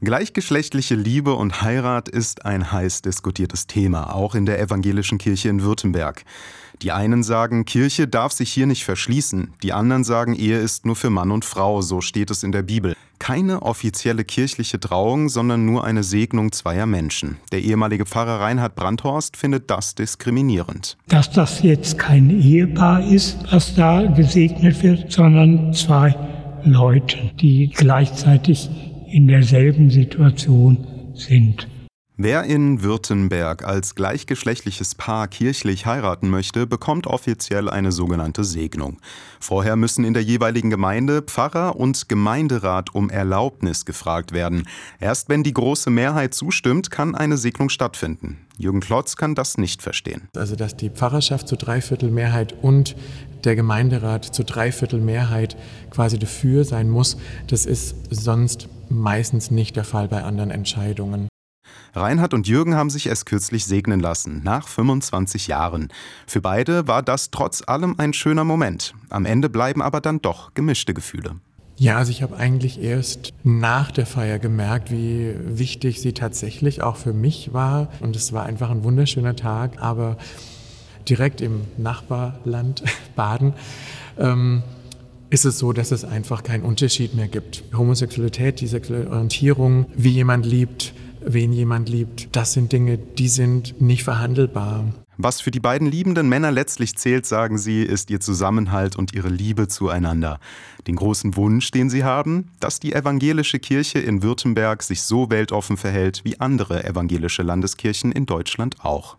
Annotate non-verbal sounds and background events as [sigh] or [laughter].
Gleichgeschlechtliche Liebe und Heirat ist ein heiß diskutiertes Thema, auch in der evangelischen Kirche in Württemberg. Die einen sagen, Kirche darf sich hier nicht verschließen, die anderen sagen, Ehe ist nur für Mann und Frau, so steht es in der Bibel. Keine offizielle kirchliche Trauung, sondern nur eine Segnung zweier Menschen. Der ehemalige Pfarrer Reinhard Brandhorst findet das diskriminierend. Dass das jetzt kein Ehepaar ist, was da gesegnet wird, sondern zwei Leute, die gleichzeitig in derselben Situation sind. Wer in Württemberg als gleichgeschlechtliches Paar kirchlich heiraten möchte, bekommt offiziell eine sogenannte Segnung. Vorher müssen in der jeweiligen Gemeinde Pfarrer und Gemeinderat um Erlaubnis gefragt werden. Erst wenn die große Mehrheit zustimmt, kann eine Segnung stattfinden. Jürgen Klotz kann das nicht verstehen. Also, dass die Pfarrerschaft zu Dreiviertel Mehrheit und der Gemeinderat zu Dreiviertel Mehrheit quasi dafür sein muss, das ist sonst meistens nicht der Fall bei anderen Entscheidungen. Reinhard und Jürgen haben sich erst kürzlich segnen lassen, nach 25 Jahren. Für beide war das trotz allem ein schöner Moment. Am Ende bleiben aber dann doch gemischte Gefühle. Ja, also ich habe eigentlich erst nach der Feier gemerkt, wie wichtig sie tatsächlich auch für mich war. Und es war einfach ein wunderschöner Tag, aber direkt im Nachbarland [laughs] Baden. Ähm, ist es so, dass es einfach keinen Unterschied mehr gibt. Homosexualität, die sexuelle Orientierung, wie jemand liebt, wen jemand liebt, das sind Dinge, die sind nicht verhandelbar. Was für die beiden liebenden Männer letztlich zählt, sagen sie, ist ihr Zusammenhalt und ihre Liebe zueinander. Den großen Wunsch, den sie haben, dass die evangelische Kirche in Württemberg sich so weltoffen verhält wie andere evangelische Landeskirchen in Deutschland auch.